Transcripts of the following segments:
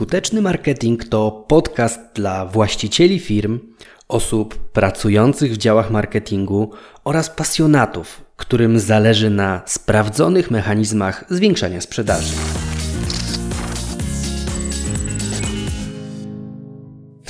Skuteczny marketing to podcast dla właścicieli firm, osób pracujących w działach marketingu oraz pasjonatów, którym zależy na sprawdzonych mechanizmach zwiększania sprzedaży.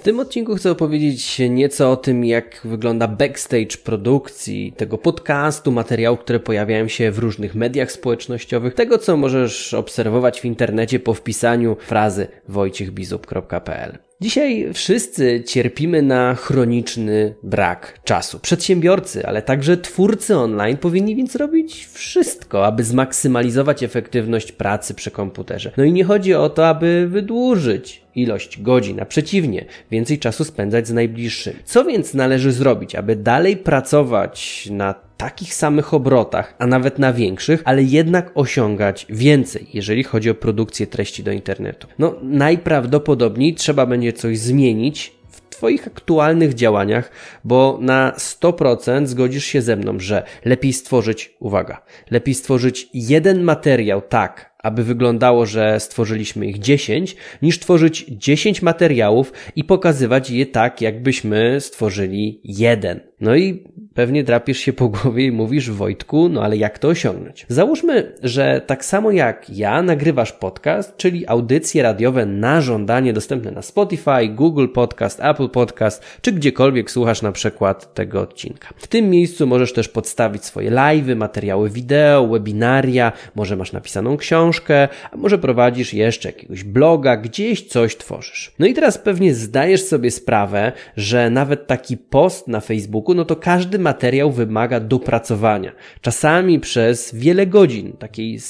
W tym odcinku chcę opowiedzieć nieco o tym, jak wygląda backstage produkcji tego podcastu, materiałów, które pojawiają się w różnych mediach społecznościowych, tego co możesz obserwować w internecie po wpisaniu frazy wojciechbizup.pl. Dzisiaj wszyscy cierpimy na chroniczny brak czasu. Przedsiębiorcy, ale także twórcy online powinni więc robić wszystko, aby zmaksymalizować efektywność pracy przy komputerze. No i nie chodzi o to, aby wydłużyć ilość godzin, a przeciwnie, więcej czasu spędzać z najbliższymi. Co więc należy zrobić, aby dalej pracować na takich samych obrotach, a nawet na większych, ale jednak osiągać więcej, jeżeli chodzi o produkcję treści do internetu. No, najprawdopodobniej trzeba będzie coś zmienić w Twoich aktualnych działaniach, bo na 100% zgodzisz się ze mną, że lepiej stworzyć, uwaga, lepiej stworzyć jeden materiał tak, aby wyglądało, że stworzyliśmy ich 10, niż tworzyć 10 materiałów i pokazywać je tak, jakbyśmy stworzyli jeden. No i pewnie drapiesz się po głowie i mówisz, Wojtku, no ale jak to osiągnąć? Załóżmy, że tak samo jak ja nagrywasz podcast, czyli audycje radiowe na żądanie dostępne na Spotify, Google Podcast, Apple Podcast, czy gdziekolwiek słuchasz na przykład tego odcinka. W tym miejscu możesz też podstawić swoje live'y, materiały wideo, webinaria, może masz napisaną książkę, a może prowadzisz jeszcze jakiegoś bloga, gdzieś coś tworzysz. No i teraz pewnie zdajesz sobie sprawę, że nawet taki post na Facebooku, no to każdy materiał wymaga dopracowania. Czasami przez wiele godzin takiej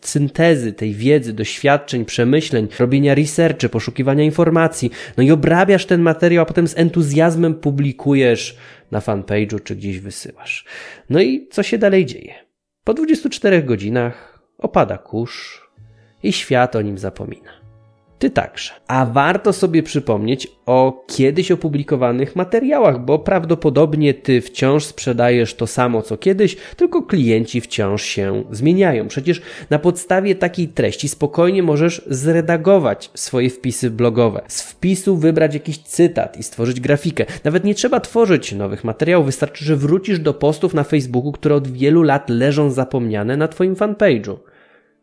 syntezy tej wiedzy, doświadczeń, przemyśleń, robienia researchy, poszukiwania informacji. No i obrabiasz ten materiał, a potem z entuzjazmem publikujesz na fanpage'u czy gdzieś wysyłasz. No i co się dalej dzieje? Po 24 godzinach opada kurz i świat o nim zapomina. Ty także. A warto sobie przypomnieć o kiedyś opublikowanych materiałach, bo prawdopodobnie ty wciąż sprzedajesz to samo co kiedyś, tylko klienci wciąż się zmieniają. Przecież na podstawie takiej treści spokojnie możesz zredagować swoje wpisy blogowe. Z wpisu wybrać jakiś cytat i stworzyć grafikę. Nawet nie trzeba tworzyć nowych materiałów, wystarczy, że wrócisz do postów na Facebooku, które od wielu lat leżą zapomniane na Twoim fanpage'u.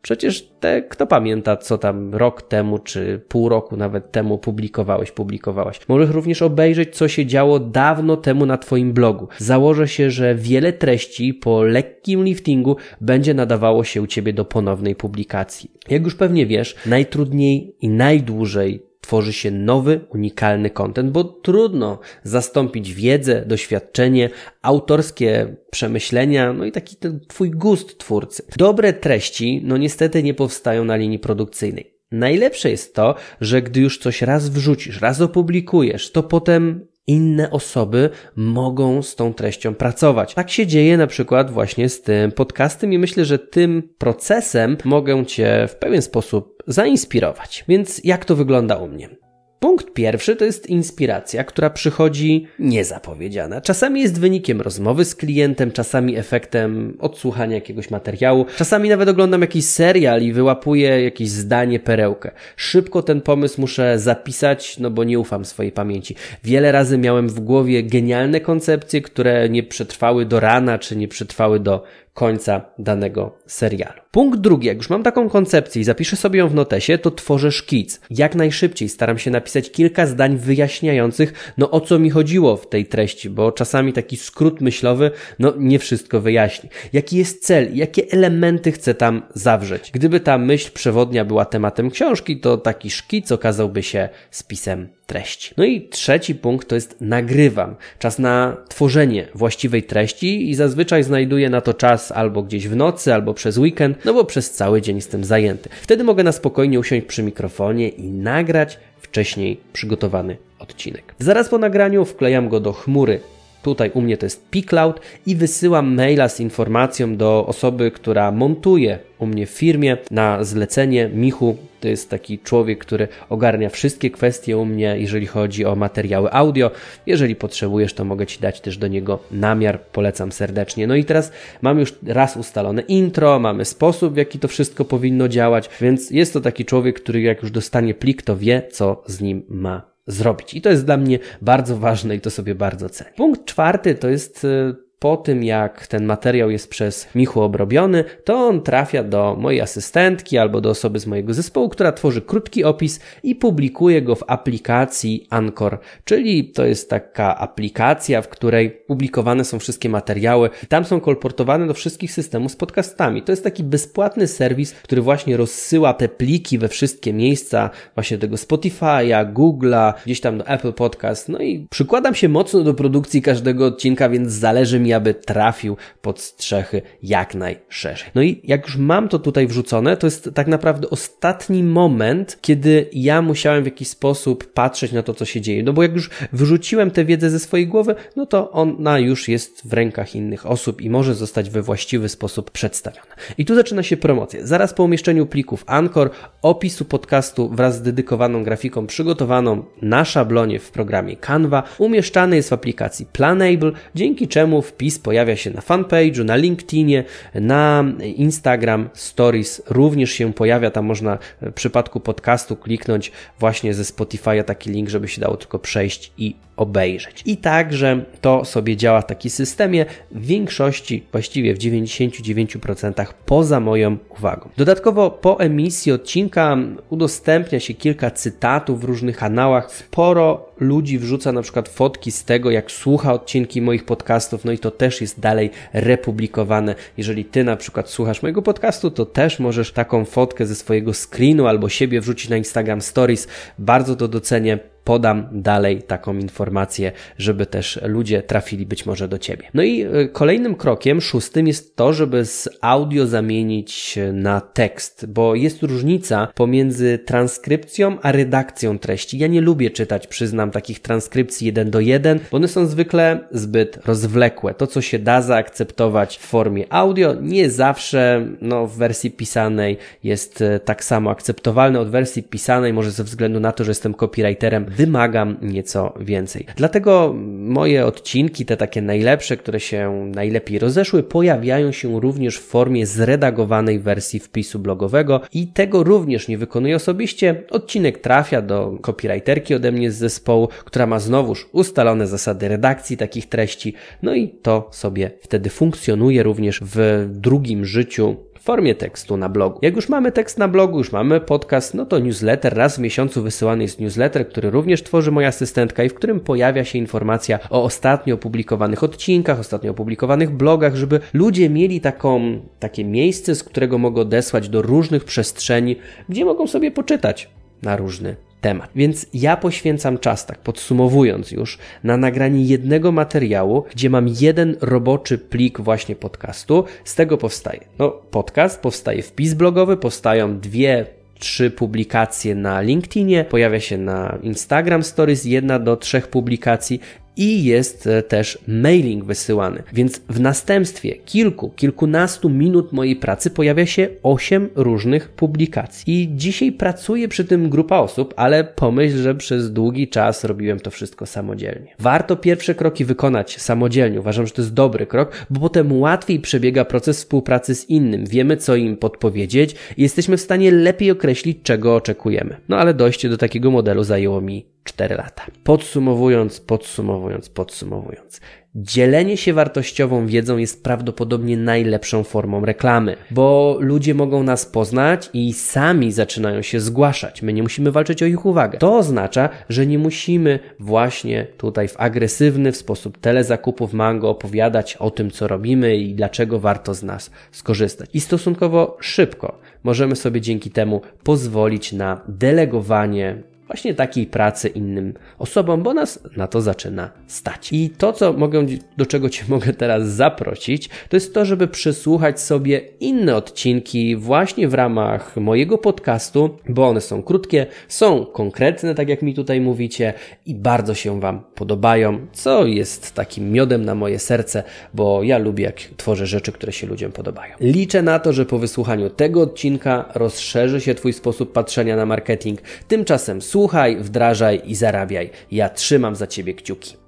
Przecież te, kto pamięta, co tam rok temu, czy pół roku nawet temu publikowałeś, publikowałaś. Możesz również obejrzeć, co się działo dawno temu na Twoim blogu. Założę się, że wiele treści po lekkim liftingu będzie nadawało się u Ciebie do ponownej publikacji. Jak już pewnie wiesz, najtrudniej i najdłużej tworzy się nowy, unikalny kontent, bo trudno zastąpić wiedzę, doświadczenie, autorskie przemyślenia, no i taki ten twój gust twórcy. Dobre treści, no niestety nie powstają na linii produkcyjnej. Najlepsze jest to, że gdy już coś raz wrzucisz, raz opublikujesz, to potem inne osoby mogą z tą treścią pracować. Tak się dzieje na przykład właśnie z tym podcastem i myślę, że tym procesem mogę Cię w pewien sposób zainspirować. Więc jak to wygląda u mnie? Punkt pierwszy to jest inspiracja, która przychodzi niezapowiedziana. Czasami jest wynikiem rozmowy z klientem, czasami efektem odsłuchania jakiegoś materiału, czasami nawet oglądam jakiś serial i wyłapuję jakieś zdanie, perełkę. Szybko ten pomysł muszę zapisać, no bo nie ufam swojej pamięci. Wiele razy miałem w głowie genialne koncepcje, które nie przetrwały do rana, czy nie przetrwały do końca danego serialu. Punkt drugi, jak już mam taką koncepcję i zapiszę sobie ją w notesie, to tworzę szkic. Jak najszybciej staram się napisać kilka zdań wyjaśniających, no o co mi chodziło w tej treści, bo czasami taki skrót myślowy, no nie wszystko wyjaśni. Jaki jest cel, jakie elementy chcę tam zawrzeć. Gdyby ta myśl przewodnia była tematem książki, to taki szkic okazałby się spisem treści. No i trzeci punkt to jest nagrywam. Czas na tworzenie właściwej treści i zazwyczaj znajduję na to czas albo gdzieś w nocy, albo przez weekend, no bo przez cały dzień jestem zajęty. Wtedy mogę na spokojnie usiąść przy mikrofonie i nagrać wcześniej przygotowany odcinek. Zaraz po nagraniu wklejam go do chmury Tutaj u mnie to jest pCloud i wysyłam maila z informacją do osoby, która montuje u mnie w firmie na zlecenie. Michu to jest taki człowiek, który ogarnia wszystkie kwestie u mnie, jeżeli chodzi o materiały audio. Jeżeli potrzebujesz, to mogę Ci dać też do niego namiar. Polecam serdecznie. No i teraz mam już raz ustalone intro, mamy sposób, w jaki to wszystko powinno działać, więc jest to taki człowiek, który jak już dostanie plik, to wie, co z nim ma zrobić. I to jest dla mnie bardzo ważne i to sobie bardzo cenię. Punkt czwarty to jest y, po tym, jak ten materiał jest przez Michu obrobiony, to on trafia do mojej asystentki albo do osoby z mojego zespołu, która tworzy krótki opis i publikuje go w aplikacji Anchor, czyli to jest taka aplikacja, w której publikowane są wszystkie materiały. Tam są kolportowane do wszystkich systemów z podcastami. To jest taki bezpłatny serwis, który właśnie rozsyła te pliki we wszystkie miejsca, właśnie tego Spotify'a, Google'a, gdzieś tam do Apple Podcast. No i przykładam się mocno do produkcji każdego odcinka, więc zależy mi aby trafił pod strzechy jak najszerzej. No i jak już mam to tutaj wrzucone, to jest tak naprawdę ostatni moment, kiedy ja musiałem w jakiś sposób patrzeć na to, co się dzieje. No bo jak już wyrzuciłem tę wiedzę ze swojej głowy, no to ona już jest w rękach innych osób i może zostać we właściwy sposób przedstawiona. I tu zaczyna się promocja. Zaraz po umieszczeniu plików Anchor, opisu podcastu wraz z dedykowaną grafiką przygotowaną na szablonie w programie Canva, umieszczany jest w aplikacji Planable, dzięki czemu wpis wpis pojawia się na fanpage'u, na LinkedInie, na Instagram Stories również się pojawia. Tam można w przypadku podcastu kliknąć właśnie ze Spotify'a taki link, żeby się dało tylko przejść i obejrzeć. I także to sobie działa w takim systemie w większości, właściwie w 99% poza moją uwagą. Dodatkowo po emisji odcinka udostępnia się kilka cytatów w różnych kanałach. Sporo ludzi wrzuca na przykład fotki z tego, jak słucha odcinki moich podcastów, no i to też jest dalej republikowane. Jeżeli ty na przykład słuchasz mojego podcastu, to też możesz taką fotkę ze swojego screenu albo siebie wrzucić na Instagram Stories. Bardzo to docenię podam dalej taką informację, żeby też ludzie trafili być może do ciebie. No i e, kolejnym krokiem, szóstym jest to, żeby z audio zamienić na tekst, bo jest różnica pomiędzy transkrypcją a redakcją treści. Ja nie lubię czytać, przyznam, takich transkrypcji jeden do jeden, bo one są zwykle zbyt rozwlekłe. To, co się da zaakceptować w formie audio, nie zawsze no, w wersji pisanej jest e, tak samo akceptowalne od wersji pisanej, może ze względu na to, że jestem copywriterem, wymagam nieco więcej. Dlatego moje odcinki, te takie najlepsze, które się najlepiej rozeszły, pojawiają się również w formie zredagowanej wersji wpisu blogowego i tego również nie wykonuję osobiście. Odcinek trafia do copywriterki ode mnie z zespołu, która ma znowuż ustalone zasady redakcji takich treści, no i to sobie wtedy funkcjonuje również w drugim życiu w formie tekstu na blogu. Jak już mamy tekst na blogu, już mamy podcast, no to newsletter. Raz w miesiącu wysyłany jest newsletter, który również tworzy moja asystentka i w którym pojawia się informacja o ostatnio opublikowanych odcinkach, ostatnio opublikowanych blogach, żeby ludzie mieli taką, takie miejsce, z którego mogą odesłać do różnych przestrzeni, gdzie mogą sobie poczytać na różny temat. Więc ja poświęcam czas, tak podsumowując już, na nagranie jednego materiału, gdzie mam jeden roboczy plik właśnie podcastu. Z tego powstaje no, podcast, powstaje wpis blogowy, powstają dwie trzy publikacje na LinkedInie, pojawia się na Instagram Stories jedna do trzech publikacji i jest e, też mailing wysyłany. Więc w następstwie kilku, kilkunastu minut mojej pracy pojawia się osiem różnych publikacji. I dzisiaj pracuje przy tym grupa osób, ale pomyśl, że przez długi czas robiłem to wszystko samodzielnie. Warto pierwsze kroki wykonać samodzielnie. Uważam, że to jest dobry krok, bo potem łatwiej przebiega proces współpracy z innym. Wiemy, co im podpowiedzieć i jesteśmy w stanie lepiej określić, czego oczekujemy. No ale dojście do takiego modelu zajęło mi 4 lata. Podsumowując, podsumowując, podsumowując. Dzielenie się wartościową wiedzą jest prawdopodobnie najlepszą formą reklamy, bo ludzie mogą nas poznać i sami zaczynają się zgłaszać. My nie musimy walczyć o ich uwagę. To oznacza, że nie musimy właśnie tutaj w agresywny w sposób telezakupów mango opowiadać o tym, co robimy i dlaczego warto z nas skorzystać. I stosunkowo szybko możemy sobie dzięki temu pozwolić na delegowanie właśnie takiej pracy innym osobom, bo nas na to zaczyna stać. I to, co mogę, do czego Cię mogę teraz zaprosić, to jest to, żeby przysłuchać sobie inne odcinki właśnie w ramach mojego podcastu, bo one są krótkie, są konkretne, tak jak mi tutaj mówicie, i bardzo się Wam podobają, co jest takim miodem na moje serce, bo ja lubię, jak tworzę rzeczy, które się ludziom podobają. Liczę na to, że po wysłuchaniu tego odcinka rozszerzy się Twój sposób patrzenia na marketing. Tymczasem słuchaj, wdrażaj i zarabiaj. Ja trzymam za Ciebie kciuki.